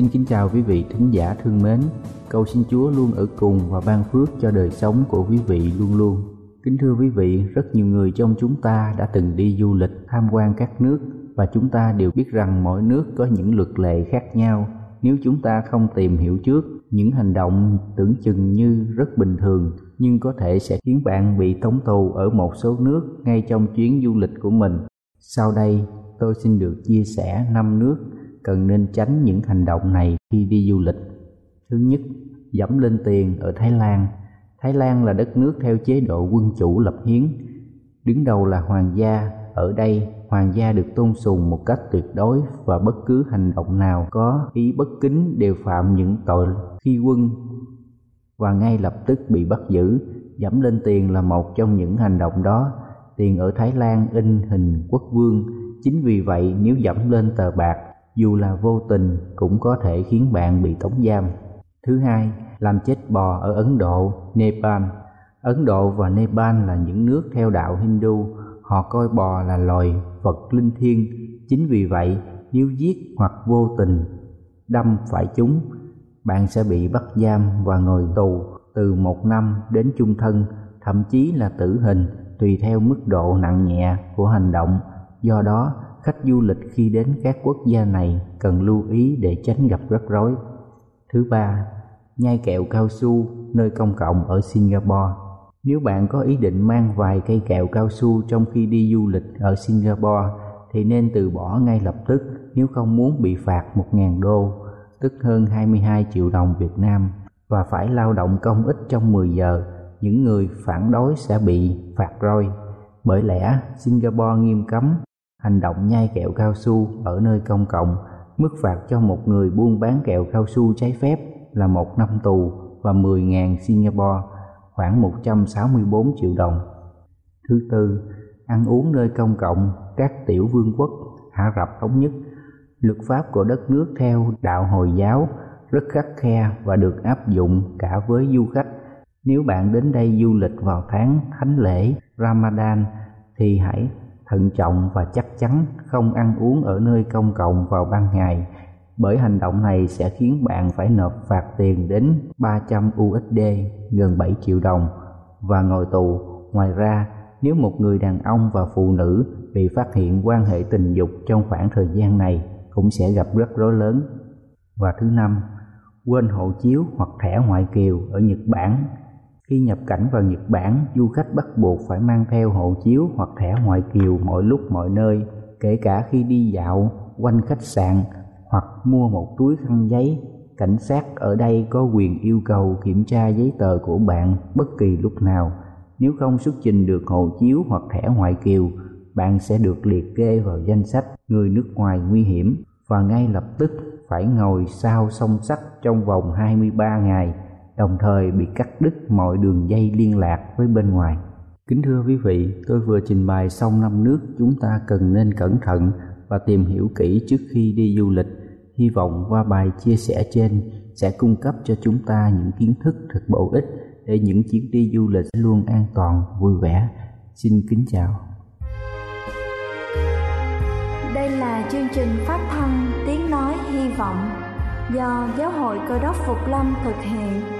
Xin kính chào quý vị thính giả thương mến. Cầu xin Chúa luôn ở cùng và ban phước cho đời sống của quý vị luôn luôn. Kính thưa quý vị, rất nhiều người trong chúng ta đã từng đi du lịch tham quan các nước và chúng ta đều biết rằng mỗi nước có những luật lệ khác nhau. Nếu chúng ta không tìm hiểu trước, những hành động tưởng chừng như rất bình thường nhưng có thể sẽ khiến bạn bị tống tù ở một số nước ngay trong chuyến du lịch của mình. Sau đây, tôi xin được chia sẻ năm nước cần nên tránh những hành động này khi đi du lịch. Thứ nhất, dẫm lên tiền ở Thái Lan. Thái Lan là đất nước theo chế độ quân chủ lập hiến. Đứng đầu là hoàng gia, ở đây hoàng gia được tôn sùng một cách tuyệt đối và bất cứ hành động nào có ý bất kính đều phạm những tội khi quân và ngay lập tức bị bắt giữ. Dẫm lên tiền là một trong những hành động đó. Tiền ở Thái Lan in hình quốc vương, chính vì vậy nếu dẫm lên tờ bạc dù là vô tình cũng có thể khiến bạn bị tống giam. Thứ hai, làm chết bò ở Ấn Độ, Nepal. Ấn Độ và Nepal là những nước theo đạo Hindu, họ coi bò là loài vật linh thiêng. Chính vì vậy, nếu giết hoặc vô tình đâm phải chúng, bạn sẽ bị bắt giam và ngồi tù từ một năm đến chung thân, thậm chí là tử hình tùy theo mức độ nặng nhẹ của hành động. Do đó, khách du lịch khi đến các quốc gia này cần lưu ý để tránh gặp rắc rối. Thứ ba, nhai kẹo cao su nơi công cộng ở Singapore. Nếu bạn có ý định mang vài cây kẹo cao su trong khi đi du lịch ở Singapore thì nên từ bỏ ngay lập tức nếu không muốn bị phạt 1.000 đô, tức hơn 22 triệu đồng Việt Nam và phải lao động công ích trong 10 giờ. Những người phản đối sẽ bị phạt roi. Bởi lẽ Singapore nghiêm cấm hành động nhai kẹo cao su ở nơi công cộng, mức phạt cho một người buôn bán kẹo cao su trái phép là một năm tù và 10.000 Singapore, khoảng 164 triệu đồng. Thứ tư, ăn uống nơi công cộng các tiểu vương quốc Ả Rập Thống Nhất. Luật pháp của đất nước theo đạo Hồi giáo rất khắc khe và được áp dụng cả với du khách. Nếu bạn đến đây du lịch vào tháng thánh lễ Ramadan thì hãy thận trọng và chắc chắn không ăn uống ở nơi công cộng vào ban ngày bởi hành động này sẽ khiến bạn phải nộp phạt tiền đến 300 USD gần 7 triệu đồng và ngồi tù. Ngoài ra, nếu một người đàn ông và phụ nữ bị phát hiện quan hệ tình dục trong khoảng thời gian này cũng sẽ gặp rắc rối lớn. Và thứ năm, quên hộ chiếu hoặc thẻ ngoại kiều ở Nhật Bản khi nhập cảnh vào Nhật Bản, du khách bắt buộc phải mang theo hộ chiếu hoặc thẻ ngoại kiều mọi lúc mọi nơi, kể cả khi đi dạo quanh khách sạn hoặc mua một túi khăn giấy. Cảnh sát ở đây có quyền yêu cầu kiểm tra giấy tờ của bạn bất kỳ lúc nào. Nếu không xuất trình được hộ chiếu hoặc thẻ ngoại kiều, bạn sẽ được liệt kê vào danh sách người nước ngoài nguy hiểm và ngay lập tức phải ngồi sau song sắt trong vòng 23 ngày đồng thời bị cắt đứt mọi đường dây liên lạc với bên ngoài. Kính thưa quý vị, tôi vừa trình bày xong năm nước chúng ta cần nên cẩn thận và tìm hiểu kỹ trước khi đi du lịch. Hy vọng qua bài chia sẻ trên sẽ cung cấp cho chúng ta những kiến thức thật bổ ích để những chuyến đi du lịch luôn an toàn, vui vẻ. Xin kính chào. Đây là chương trình phát thanh Tiếng Nói Hy Vọng do Giáo hội Cơ đốc Phục Lâm thực hiện.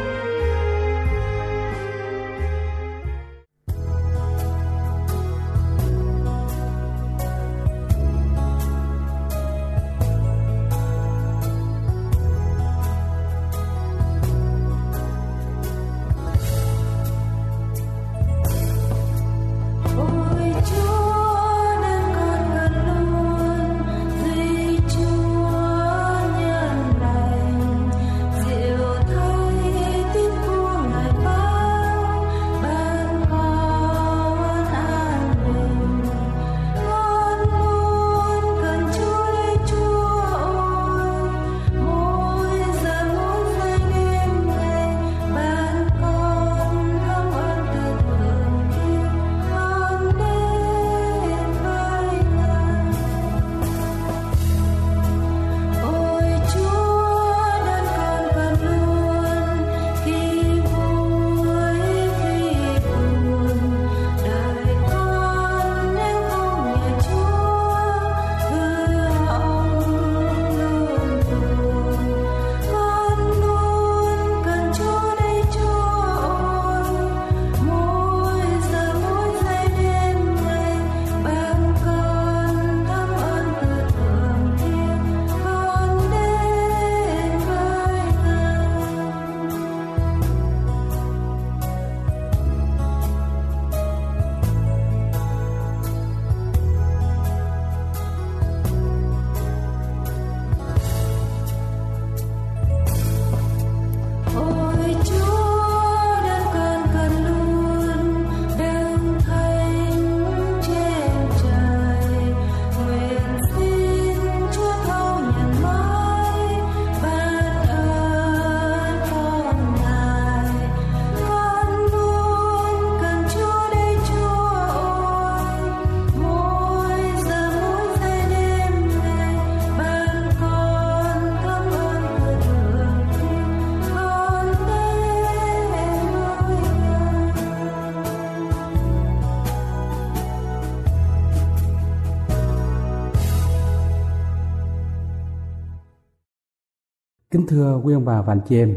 Kính thưa quý ông bà và anh chị em,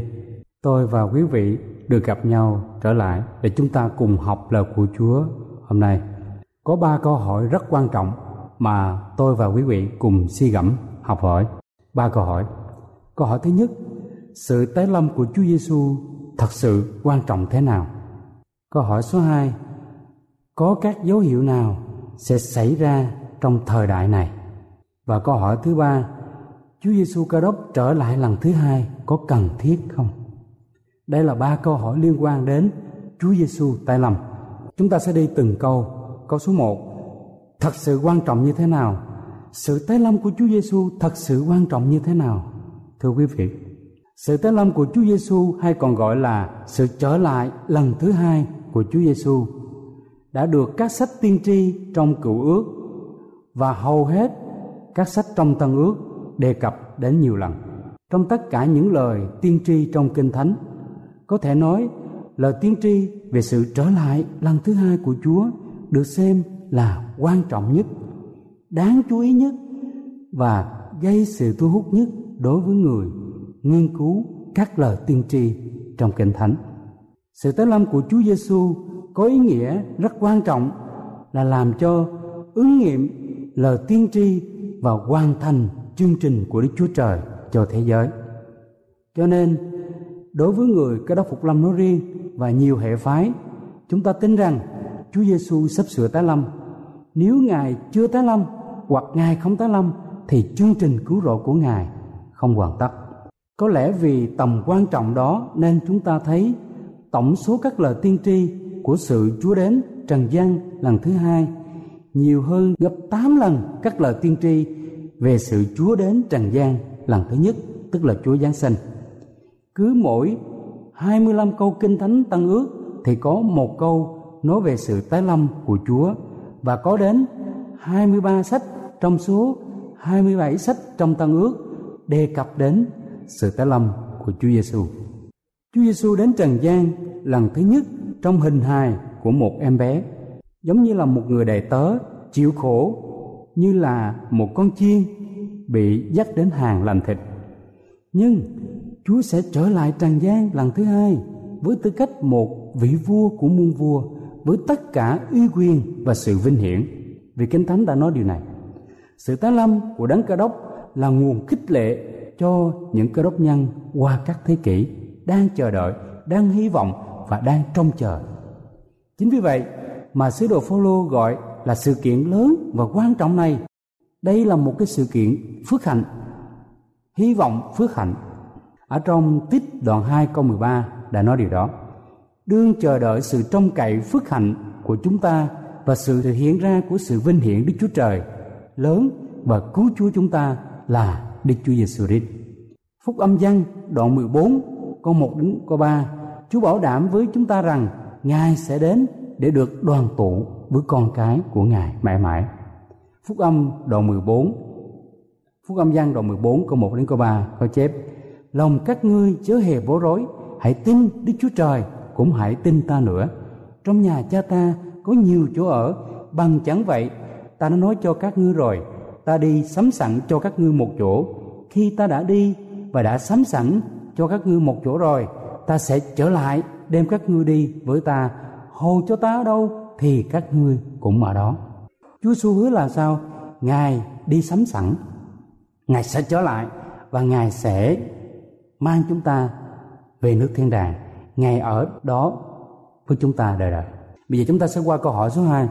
tôi và quý vị được gặp nhau trở lại để chúng ta cùng học lời của Chúa hôm nay. Có ba câu hỏi rất quan trọng mà tôi và quý vị cùng suy gẫm học hỏi. Ba câu hỏi. Câu hỏi thứ nhất, sự tái lâm của Chúa Giêsu thật sự quan trọng thế nào? Câu hỏi số 2, có các dấu hiệu nào sẽ xảy ra trong thời đại này? Và câu hỏi thứ ba, Chúa Giêsu Cơ đốc trở lại lần thứ hai có cần thiết không? Đây là ba câu hỏi liên quan đến Chúa Giêsu tại lầm. Chúng ta sẽ đi từng câu. Câu số 1. Thật sự quan trọng như thế nào? Sự tái lâm của Chúa Giêsu thật sự quan trọng như thế nào? Thưa quý vị, sự tái lâm của Chúa Giêsu hay còn gọi là sự trở lại lần thứ hai của Chúa Giêsu đã được các sách tiên tri trong Cựu Ước và hầu hết các sách trong Tân Ước đề cập đến nhiều lần. Trong tất cả những lời tiên tri trong Kinh Thánh, có thể nói lời tiên tri về sự trở lại lần thứ hai của Chúa được xem là quan trọng nhất, đáng chú ý nhất và gây sự thu hút nhất đối với người nghiên cứu các lời tiên tri trong Kinh Thánh. Sự tới lâm của Chúa Giêsu có ý nghĩa rất quan trọng là làm cho ứng nghiệm lời tiên tri và hoàn thành chương trình của Đức Chúa Trời cho thế giới. Cho nên, đối với người Cơ đốc Phục Lâm nói riêng và nhiều hệ phái, chúng ta tin rằng Chúa Giêsu sắp sửa tái lâm. Nếu Ngài chưa tái lâm hoặc Ngài không tái lâm thì chương trình cứu rỗi của Ngài không hoàn tất. Có lẽ vì tầm quan trọng đó nên chúng ta thấy tổng số các lời tiên tri của sự Chúa đến trần gian lần thứ hai nhiều hơn gấp 8 lần các lời tiên tri về sự Chúa đến trần gian lần thứ nhất, tức là Chúa Giáng sinh. Cứ mỗi 25 câu kinh thánh tăng ước thì có một câu nói về sự tái lâm của Chúa và có đến 23 sách trong số 27 sách trong tăng ước đề cập đến sự tái lâm của Chúa Giêsu. Chúa Giêsu đến trần gian lần thứ nhất trong hình hài của một em bé, giống như là một người đầy tớ chịu khổ như là một con chiên bị dắt đến hàng làm thịt. Nhưng Chúa sẽ trở lại trần gian lần thứ hai với tư cách một vị vua của muôn vua với tất cả uy quyền và sự vinh hiển. Vì Kinh Thánh đã nói điều này. Sự tái lâm của đấng cơ đốc là nguồn khích lệ cho những cơ đốc nhân qua các thế kỷ đang chờ đợi, đang hy vọng và đang trông chờ. Chính vì vậy mà sứ đồ Phaolô gọi là sự kiện lớn và quan trọng này. Đây là một cái sự kiện phước hạnh, hy vọng phước hạnh. Ở trong tích đoạn 2 câu 13 đã nói điều đó. Đương chờ đợi sự trông cậy phước hạnh của chúng ta và sự thể hiện ra của sự vinh hiển Đức Chúa Trời lớn và cứu Chúa chúng ta là Đức Chúa Giêsu Christ. Phúc âm văn đoạn 14 câu 1 đến câu 3 Chúa bảo đảm với chúng ta rằng Ngài sẽ đến để được đoàn tụ với con cái của Ngài mãi mãi. Phúc âm đoạn 14 Phúc âm gian đoạn 14 câu 1 đến câu 3 có chép. Lòng các ngươi chớ hề bối rối, Hãy tin Đức Chúa Trời cũng hãy tin ta nữa. Trong nhà cha ta có nhiều chỗ ở, Bằng chẳng vậy, ta đã nói cho các ngươi rồi, Ta đi sắm sẵn cho các ngươi một chỗ. Khi ta đã đi và đã sắm sẵn cho các ngươi một chỗ rồi, Ta sẽ trở lại đem các ngươi đi với ta. Hầu cho ta ở đâu thì các ngươi cũng ở đó. Chúa xu hứa là sao? Ngài đi sắm sẵn, ngài sẽ trở lại và ngài sẽ mang chúng ta về nước thiên đàng. Ngài ở đó với chúng ta đời đời. Bây giờ chúng ta sẽ qua câu hỏi số 2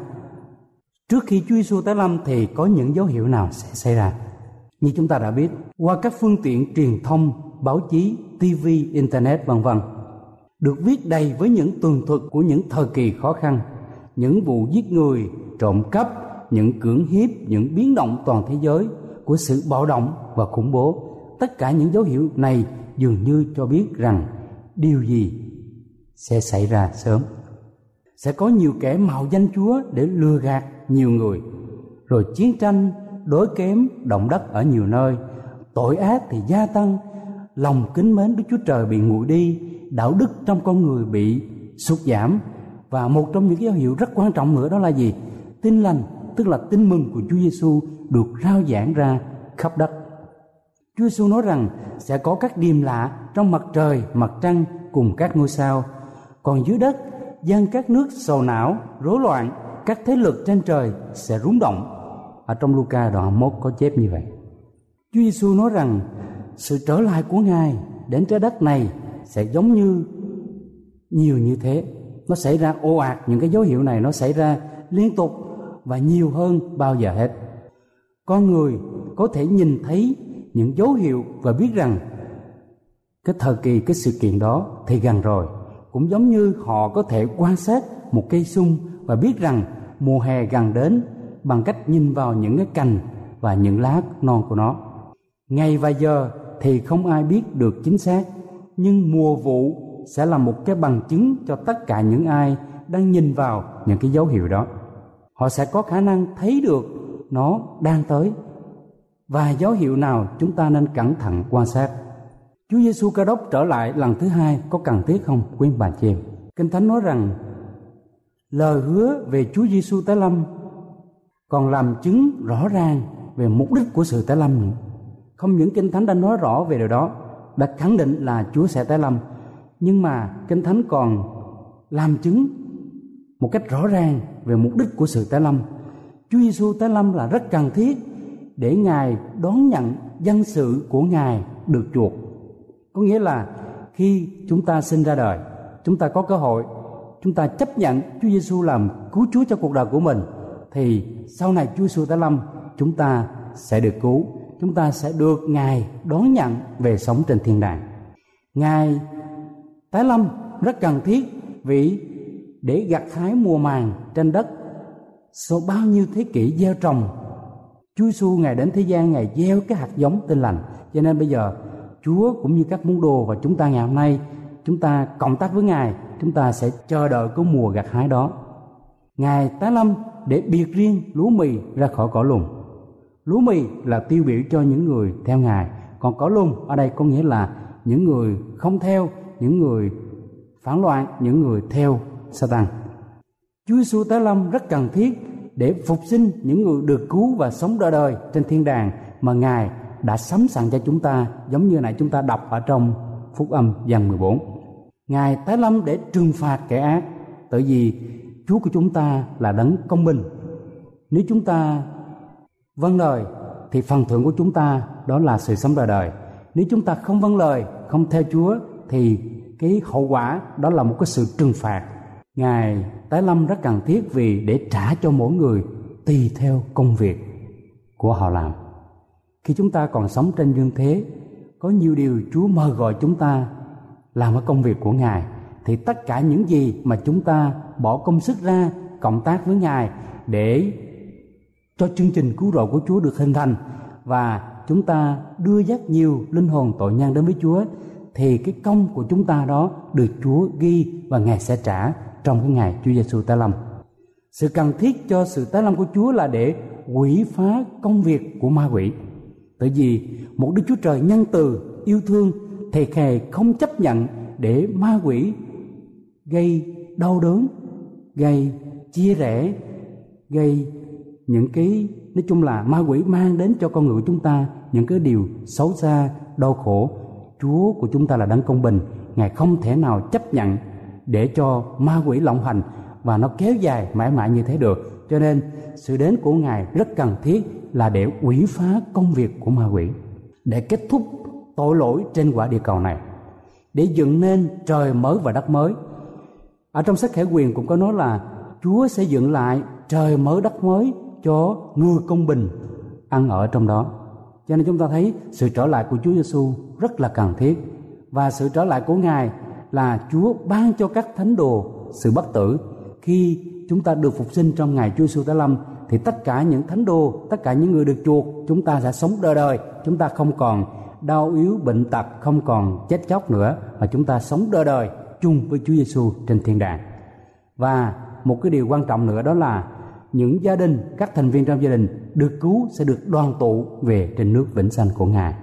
trước khi Chúa Giêsu tái lâm thì có những dấu hiệu nào sẽ xảy ra? Như chúng ta đã biết, qua các phương tiện truyền thông, báo chí TV internet, vân vân được viết đầy với những tường thuật của những thời kỳ khó khăn những vụ giết người, trộm cắp, những cưỡng hiếp, những biến động toàn thế giới của sự bạo động và khủng bố. Tất cả những dấu hiệu này dường như cho biết rằng điều gì sẽ xảy ra sớm. Sẽ có nhiều kẻ mạo danh Chúa để lừa gạt nhiều người. Rồi chiến tranh, đối kém, động đất ở nhiều nơi. Tội ác thì gia tăng, lòng kính mến Đức Chúa Trời bị nguội đi, đạo đức trong con người bị sụt giảm. Và một trong những dấu hiệu rất quan trọng nữa đó là gì? Tin lành, tức là tin mừng của Chúa Giêsu được rao giảng ra khắp đất. Chúa Giêsu nói rằng sẽ có các điềm lạ trong mặt trời, mặt trăng cùng các ngôi sao. Còn dưới đất, dân các nước sầu não, rối loạn, các thế lực trên trời sẽ rúng động. Ở trong Luca đoạn 1 có chép như vậy. Chúa Giêsu nói rằng, sự trở lại của Ngài đến trái đất này sẽ giống như nhiều như thế. Nó xảy ra ồ ạt, những cái dấu hiệu này nó xảy ra liên tục và nhiều hơn bao giờ hết. Con người có thể nhìn thấy những dấu hiệu và biết rằng cái thời kỳ, cái sự kiện đó thì gần rồi. Cũng giống như họ có thể quan sát một cây sung và biết rằng mùa hè gần đến bằng cách nhìn vào những cái cành và những lá non của nó. Ngày và giờ thì không ai biết được chính xác nhưng mùa vụ sẽ là một cái bằng chứng cho tất cả những ai đang nhìn vào những cái dấu hiệu đó họ sẽ có khả năng thấy được nó đang tới và dấu hiệu nào chúng ta nên cẩn thận quan sát Chúa Giêsu Cơ đốc trở lại lần thứ hai có cần thiết không quý bà chị em? Kinh Thánh nói rằng lời hứa về Chúa Giêsu tái lâm còn làm chứng rõ ràng về mục đích của sự tái lâm nữa. Không những Kinh Thánh đã nói rõ về điều đó, đã khẳng định là Chúa sẽ tái lâm. Nhưng mà kinh thánh còn làm chứng một cách rõ ràng về mục đích của sự tái lâm. Chúa Giêsu tái lâm là rất cần thiết để ngài đón nhận dân sự của ngài được chuộc. Có nghĩa là khi chúng ta sinh ra đời, chúng ta có cơ hội, chúng ta chấp nhận Chúa Giêsu làm cứu Chúa cho cuộc đời của mình, thì sau này Chúa Giêsu tái lâm, chúng ta sẽ được cứu chúng ta sẽ được ngài đón nhận về sống trên thiên đàng. Ngài tái lâm rất cần thiết vì để gặt hái mùa màng trên đất, sau bao nhiêu thế kỷ gieo trồng, Chúa Giêsu ngài đến thế gian ngài gieo cái hạt giống tinh lành. Cho nên bây giờ, Chúa cũng như các môn đồ và chúng ta ngày hôm nay, chúng ta cộng tác với ngài, chúng ta sẽ chờ đợi cái mùa gặt hái đó. Ngài tái lâm để biệt riêng lúa mì ra khỏi cỏ lùn lúa mì là tiêu biểu cho những người theo ngài còn cỏ lùn ở đây có nghĩa là những người không theo, những người phản loạn, những người theo Satan Chúa Giêsu tái lâm rất cần thiết để phục sinh những người được cứu và sống đời đời trên thiên đàng mà Ngài đã sắm sẵn cho chúng ta, giống như này chúng ta đọc ở trong phúc âm dần 14. Ngài tái lâm để trừng phạt kẻ ác tại vì Chúa của chúng ta là đấng công bình. Nếu chúng ta vâng lời thì phần thưởng của chúng ta đó là sự sống đời đời. Nếu chúng ta không vâng lời, không theo Chúa thì cái hậu quả đó là một cái sự trừng phạt ngài tái lâm rất cần thiết vì để trả cho mỗi người tùy theo công việc của họ làm khi chúng ta còn sống trên dương thế có nhiều điều chúa mời gọi chúng ta làm ở công việc của ngài thì tất cả những gì mà chúng ta bỏ công sức ra cộng tác với ngài để cho chương trình cứu rỗi của chúa được hình thành và chúng ta đưa dắt nhiều linh hồn tội nhân đến với chúa thì cái công của chúng ta đó được Chúa ghi và Ngài sẽ trả trong cái ngày Chúa Giêsu tái lâm. Sự cần thiết cho sự tái lâm của Chúa là để quỷ phá công việc của ma quỷ. Tại vì một Đức Chúa Trời nhân từ, yêu thương thì Ngài không chấp nhận để ma quỷ gây đau đớn, gây chia rẽ, gây những cái nói chung là ma quỷ mang đến cho con người của chúng ta những cái điều xấu xa, đau khổ Chúa của chúng ta là đấng công bình, Ngài không thể nào chấp nhận để cho ma quỷ lộng hành và nó kéo dài mãi mãi như thế được. Cho nên sự đến của Ngài rất cần thiết là để quỷ phá công việc của ma quỷ, để kết thúc tội lỗi trên quả địa cầu này, để dựng nên trời mới và đất mới. Ở trong sách Khải Quyền cũng có nói là Chúa sẽ dựng lại trời mới đất mới cho người công bình ăn ở trong đó. Cho nên chúng ta thấy sự trở lại của Chúa Giêsu rất là cần thiết và sự trở lại của ngài là chúa ban cho các thánh đồ sự bất tử khi chúng ta được phục sinh trong ngày chúa giêsu tái lâm, thì tất cả những thánh đồ, tất cả những người được chuộc, chúng ta sẽ sống đời đời chúng ta không còn đau yếu, bệnh tật, không còn chết chóc nữa, mà chúng ta sống đời đời chung với Chúa Giêsu trên thiên đàng. Và một cái điều quan trọng nữa đó là những gia đình, các thành viên trong gia đình được cứu sẽ được đoàn tụ về trên nước vĩnh sanh của Ngài.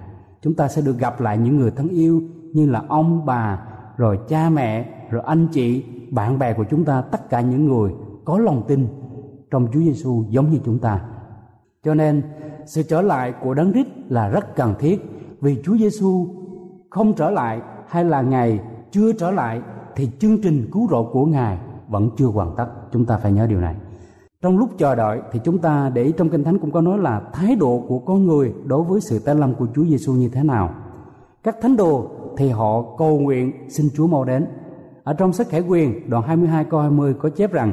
Chúng ta sẽ được gặp lại những người thân yêu như là ông bà rồi cha mẹ rồi anh chị bạn bè của chúng ta tất cả những người có lòng tin trong Chúa Giêsu giống như chúng ta. Cho nên sự trở lại của đấng Christ là rất cần thiết vì Chúa Giêsu không trở lại hay là ngày chưa trở lại thì chương trình cứu rỗi của ngài vẫn chưa hoàn tất. Chúng ta phải nhớ điều này trong lúc chờ đợi thì chúng ta để trong kinh thánh cũng có nói là thái độ của con người đối với sự tái lâm của Chúa Giêsu như thế nào. Các thánh đồ thì họ cầu nguyện xin Chúa mau đến. Ở trong sách Khải Quyền, đoạn 22 câu 20 có chép rằng,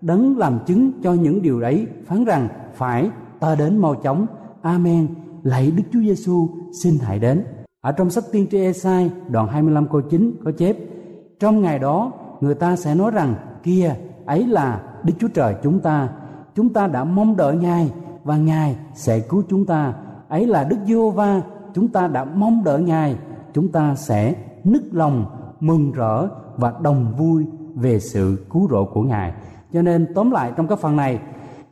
đấng làm chứng cho những điều ấy, phán rằng phải, ta đến mau chóng. Amen. Lạy Đức Chúa Giêsu xin hãy đến. Ở trong sách tiên tri Esai, đoạn 25 câu 9 có chép, trong ngày đó, người ta sẽ nói rằng, kia, ấy là Đức Chúa Trời chúng ta. Chúng ta đã mong đợi Ngài và Ngài sẽ cứu chúng ta. Ấy là Đức Giê-hô-va, chúng ta đã mong đợi Ngài, chúng ta sẽ nức lòng, mừng rỡ và đồng vui về sự cứu rỗi của Ngài. Cho nên tóm lại trong các phần này,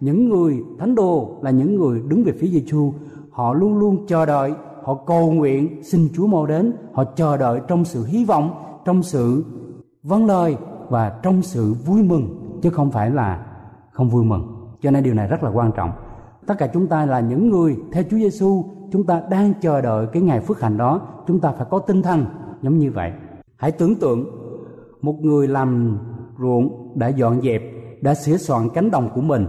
những người thánh đồ là những người đứng về phía Giêsu, họ luôn luôn chờ đợi, họ cầu nguyện xin Chúa mau đến, họ chờ đợi trong sự hy vọng, trong sự vâng lời và trong sự vui mừng chứ không phải là không vui mừng. Cho nên điều này rất là quan trọng. Tất cả chúng ta là những người theo Chúa Giêsu chúng ta đang chờ đợi cái ngày phước hạnh đó, chúng ta phải có tinh thần giống như vậy. Hãy tưởng tượng một người làm ruộng đã dọn dẹp, đã sửa soạn cánh đồng của mình,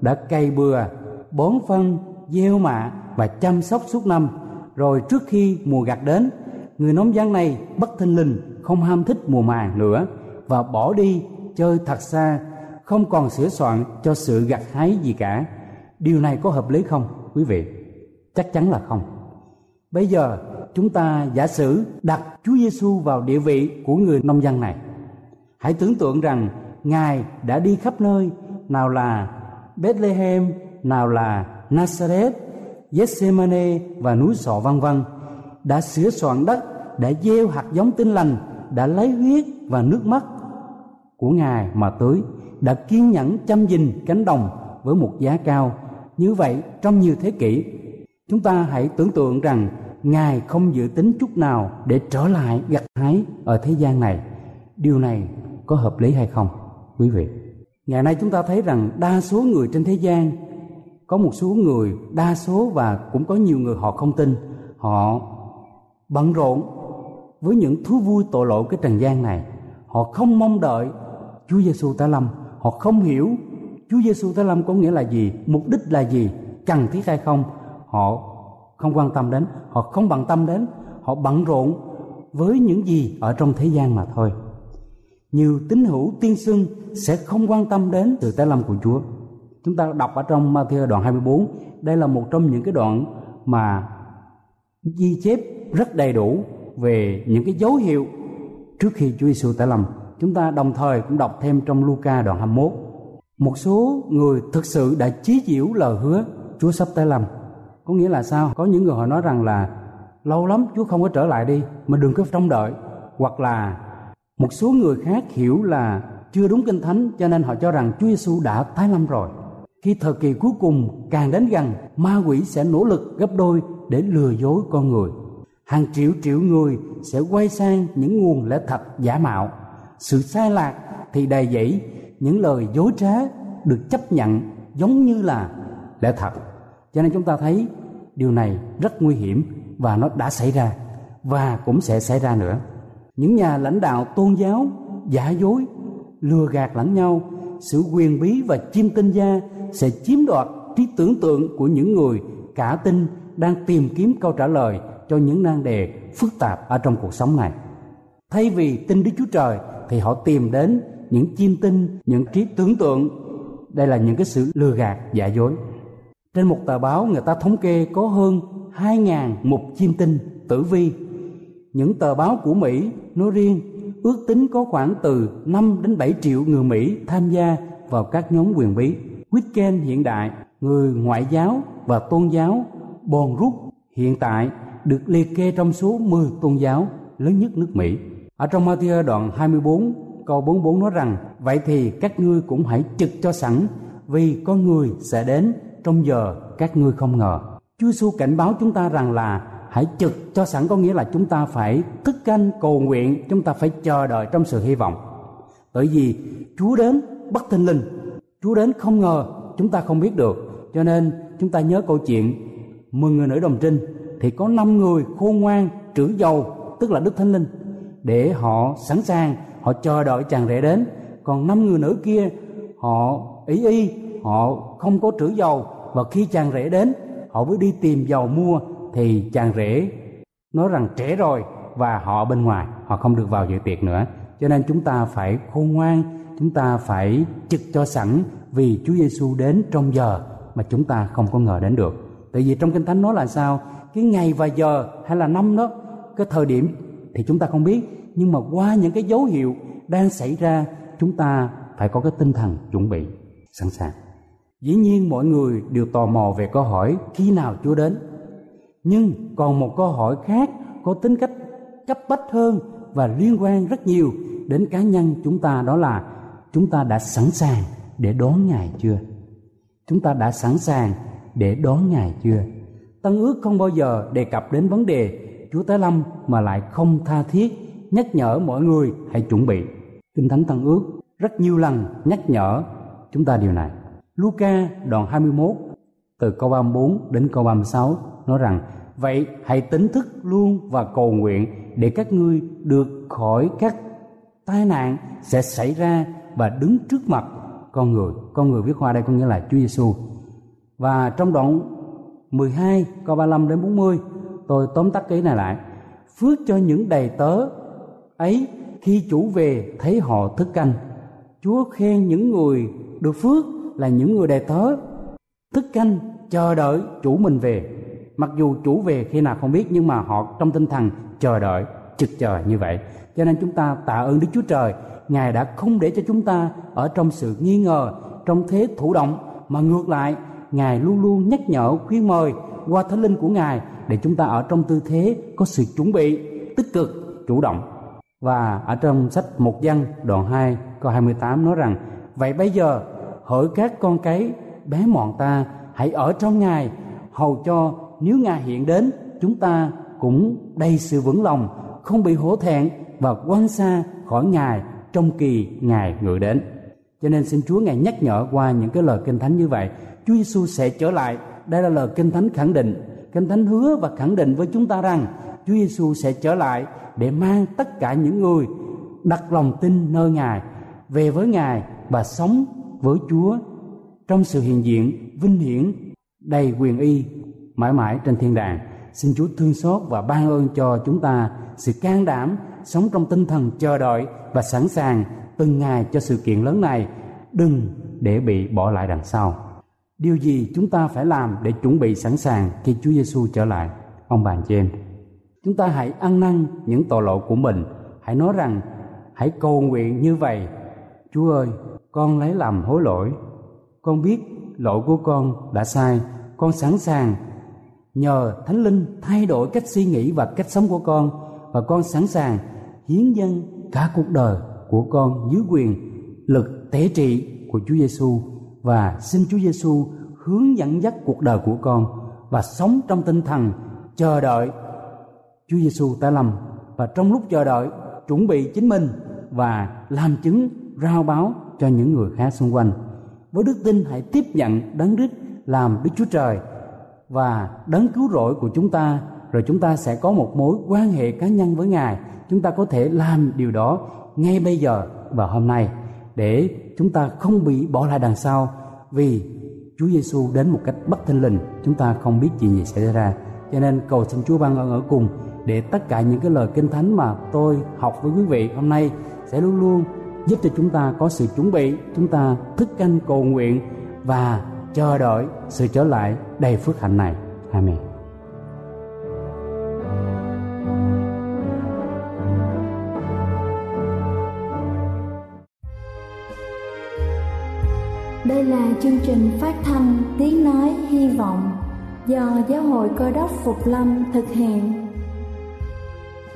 đã cây bừa, bón phân, gieo mạ và chăm sóc suốt năm. Rồi trước khi mùa gặt đến, người nông dân này bất thinh linh không ham thích mùa màng nữa và bỏ đi chơi thật xa, không còn sửa soạn cho sự gặt hái gì cả. Điều này có hợp lý không, quý vị? Chắc chắn là không. Bây giờ, chúng ta giả sử đặt Chúa Giêsu vào địa vị của người nông dân này. Hãy tưởng tượng rằng ngài đã đi khắp nơi, nào là Bethlehem, nào là Nazareth, Gethsemane và núi sọ vân vân, đã sửa soạn đất, đã gieo hạt giống tinh lành, đã lấy huyết và nước mắt của ngài mà tưới đã kiên nhẫn chăm gìn cánh đồng với một giá cao. Như vậy, trong nhiều thế kỷ, chúng ta hãy tưởng tượng rằng ngài không dự tính chút nào để trở lại gặt hái ở thế gian này. Điều này có hợp lý hay không, quý vị? Ngày nay chúng ta thấy rằng đa số người trên thế gian, có một số người đa số và cũng có nhiều người họ không tin. Họ bận rộn với những thú vui tội lỗi cái trần gian này. Họ không mong đợi Chúa Giêsu tái lâm họ không hiểu Chúa Giêsu tái lâm có nghĩa là gì, mục đích là gì, cần thiết hay không. Họ không quan tâm đến, họ không bận tâm đến, họ bận rộn với những gì ở trong thế gian mà thôi. Nhiều tín hữu tiên xưng sẽ không quan tâm đến sự tái lâm của Chúa. Chúng ta đọc ở trong Matthew đoạn 24 đây là một trong những cái đoạn mà ghi chép rất đầy đủ về những cái dấu hiệu trước khi Chúa Giêsu tái lâm chúng ta đồng thời cũng đọc thêm trong Luca đoạn 21 một số người thực sự đã chí diễu lời hứa, Chúa sắp tới lâm có nghĩa là sao? Có những người họ nói rằng là, lâu lắm Chúa không có trở lại đi, mà đừng có trông đợi. Hoặc là một số người khác hiểu là chưa đúng kinh thánh, cho nên họ cho rằng Chúa Giêsu đã tái lâm rồi. Khi thời kỳ cuối cùng càng đến gần, ma quỷ sẽ nỗ lực gấp đôi để lừa dối con người. Hàng triệu triệu người sẽ quay sang những nguồn lẽ thật giả mạo sự sai lạc thì đầy dẫy, những lời dối trá được chấp nhận giống như là lẽ thật. Cho nên chúng ta thấy điều này rất nguy hiểm và nó đã xảy ra và cũng sẽ xảy ra nữa. Những nhà lãnh đạo tôn giáo, giả dối, lừa gạt lẫn nhau, sự quyền bí và chiêm tinh gia sẽ chiếm đoạt trí tưởng tượng của những người cả tin đang tìm kiếm câu trả lời cho những nan đề phức tạp ở trong cuộc sống này. Thay vì tin Đức Chúa Trời thì họ tìm đến những chiêm tinh những trí tưởng tượng đây là những cái sự lừa gạt giả dối trên một tờ báo người ta thống kê có hơn 2.000 mục chiêm tinh tử vi những tờ báo của Mỹ nói riêng ước tính có khoảng từ 5 đến 7 triệu người Mỹ tham gia vào các nhóm quyền bí. Weekend hiện đại, người ngoại giáo và tôn giáo bòn rút hiện tại được liệt kê trong số 10 tôn giáo lớn nhất nước Mỹ. Ở trong Matthew đoạn 24 câu 44 nói rằng Vậy thì các ngươi cũng hãy trực cho sẵn vì có người sẽ đến trong giờ các ngươi không ngờ. Chúa Giêsu cảnh báo chúng ta rằng là hãy trực cho sẵn có nghĩa là chúng ta phải thức canh cầu nguyện, chúng ta phải chờ đợi trong sự hy vọng. Bởi vì Chúa đến bất thình lình, Chúa đến không ngờ, chúng ta không biết được. Cho nên chúng ta nhớ câu chuyện mười người nữ đồng trinh thì có năm người khôn ngoan trữ dầu tức là đức thánh linh để họ sẵn sàng, họ chờ đợi chàng rể đến. Còn năm người nữ kia, họ ý y, họ không có trữ dầu, và khi chàng rể đến, họ mới đi tìm dầu mua, thì chàng rể nói rằng trễ rồi, và họ bên ngoài, họ không được vào dự tiệc nữa. Cho nên chúng ta phải khôn ngoan, chúng ta phải trực cho sẵn vì Chúa Giêsu đến trong giờ mà chúng ta không có ngờ đến được. Tại vì trong kinh thánh nói là sao? Cái ngày và giờ hay là năm đó, cái thời điểm thì chúng ta không biết nhưng mà qua những cái dấu hiệu đang xảy ra, chúng ta phải có cái tinh thần chuẩn bị, sẵn sàng. Dĩ nhiên mọi người đều tò mò về câu hỏi, khi nào chúa đến? Nhưng còn một câu hỏi khác có tính cách cấp bách hơn và liên quan rất nhiều đến cá nhân chúng ta, đó là chúng ta đã sẵn sàng để đón ngài chưa? Chúng ta đã sẵn sàng để đón ngài chưa? Tân ước không bao giờ đề cập đến vấn đề chúa tái lâm mà lại không tha thiết nhắc nhở mọi người hãy chuẩn bị kinh thánh tân ước, rất nhiều lần nhắc nhở chúng ta điều này Luca đoạn 21 từ câu 34 đến câu 36 nói rằng, Vậy hãy tỉnh thức luôn và cầu nguyện để các ngươi được khỏi các tai nạn sẽ xảy ra và đứng trước mặt con người. Con người viết hoa đây có nghĩa là Chúa Giêsu. Và trong đoạn 12 câu 35 đến 40 tôi tóm tắt cái này lại phước cho những đầy tớ ấy, khi chủ về, thấy họ thức canh. Chúa khen những người được phước là những người đầy tớ thức canh, chờ đợi chủ mình về. Mặc dù chủ về khi nào không biết, nhưng mà họ trong tinh thần chờ đợi, trực chờ như vậy. Cho nên chúng ta tạ ơn đức chúa trời. Ngài đã không để cho chúng ta ở trong sự nghi ngờ, trong thế thụ động, mà ngược lại, ngài luôn luôn nhắc nhở, khuyên mời qua thánh linh của ngài để chúng ta ở trong tư thế có sự chuẩn bị, tích cực, chủ động và ở trong sách một văn, đoạn 2 câu 28 nói rằng, vậy bây giờ, hỡi các con cái, bé mọn ta, hãy ở trong ngài. Hầu cho nếu ngài hiện đến, chúng ta cũng đầy sự vững lòng, không bị hổ thẹn và quan xa khỏi ngài trong kỳ ngài ngự đến. Cho nên xin Chúa ngài nhắc nhở qua những cái lời kinh thánh như vậy. Chúa Giêsu sẽ trở lại. Đây là lời kinh thánh khẳng định. Kinh thánh hứa và khẳng định với chúng ta rằng Chúa Giêsu sẽ trở lại để mang tất cả những người đặt lòng tin nơi Ngài, về với Ngài và sống với Chúa trong sự hiện diện vinh hiển, đầy quyền y, mãi mãi trên thiên đàng. Xin Chúa thương xót và ban ơn cho chúng ta sự can đảm sống trong tinh thần chờ đợi và sẵn sàng từng ngày cho sự kiện lớn này đừng để bị bỏ lại đằng sau điều gì chúng ta phải làm để chuẩn bị sẵn sàng khi Chúa Giêsu trở lại ông bàn trên. em chúng ta hãy ăn năn những tội lỗi của mình. Hãy nói rằng, hãy cầu nguyện như vậy. Chúa ơi, con lấy làm hối lỗi. Con biết lỗi của con đã sai. Con sẵn sàng nhờ thánh linh thay đổi cách suy nghĩ và cách sống của con. Và con sẵn sàng hiến dâng cả cuộc đời của con dưới quyền lực tế trị của Chúa Giêsu và xin Chúa Giêsu hướng dẫn dắt cuộc đời của con và sống trong tinh thần chờ đợi Chúa Giêsu đã lầm và trong lúc chờ đợi, chuẩn bị chính mình và làm chứng, rao báo cho những người khác xung quanh. Với đức tin, hãy tiếp nhận đấng Rít làm Đức Chúa Trời và đấng cứu rỗi của chúng ta. Rồi chúng ta sẽ có một mối quan hệ cá nhân với Ngài. Chúng ta có thể làm điều đó ngay bây giờ và hôm nay, để chúng ta không bị bỏ lại đằng sau. Vì Chúa Giêsu đến một cách bất thình lình, chúng ta không biết chuyện gì xảy ra. Cho nên cầu xin Chúa ban ơn ở cùng để tất cả những cái lời kinh thánh mà tôi học với quý vị hôm nay sẽ luôn luôn giúp cho chúng ta có sự chuẩn bị, chúng ta thức canh cầu nguyện và chờ đợi sự trở lại đầy phước hạnh này amen Đây là chương trình phát thanh Tiếng Nói Hy Vọng do Giáo hội Cơ đốc Phục Lâm thực hiện.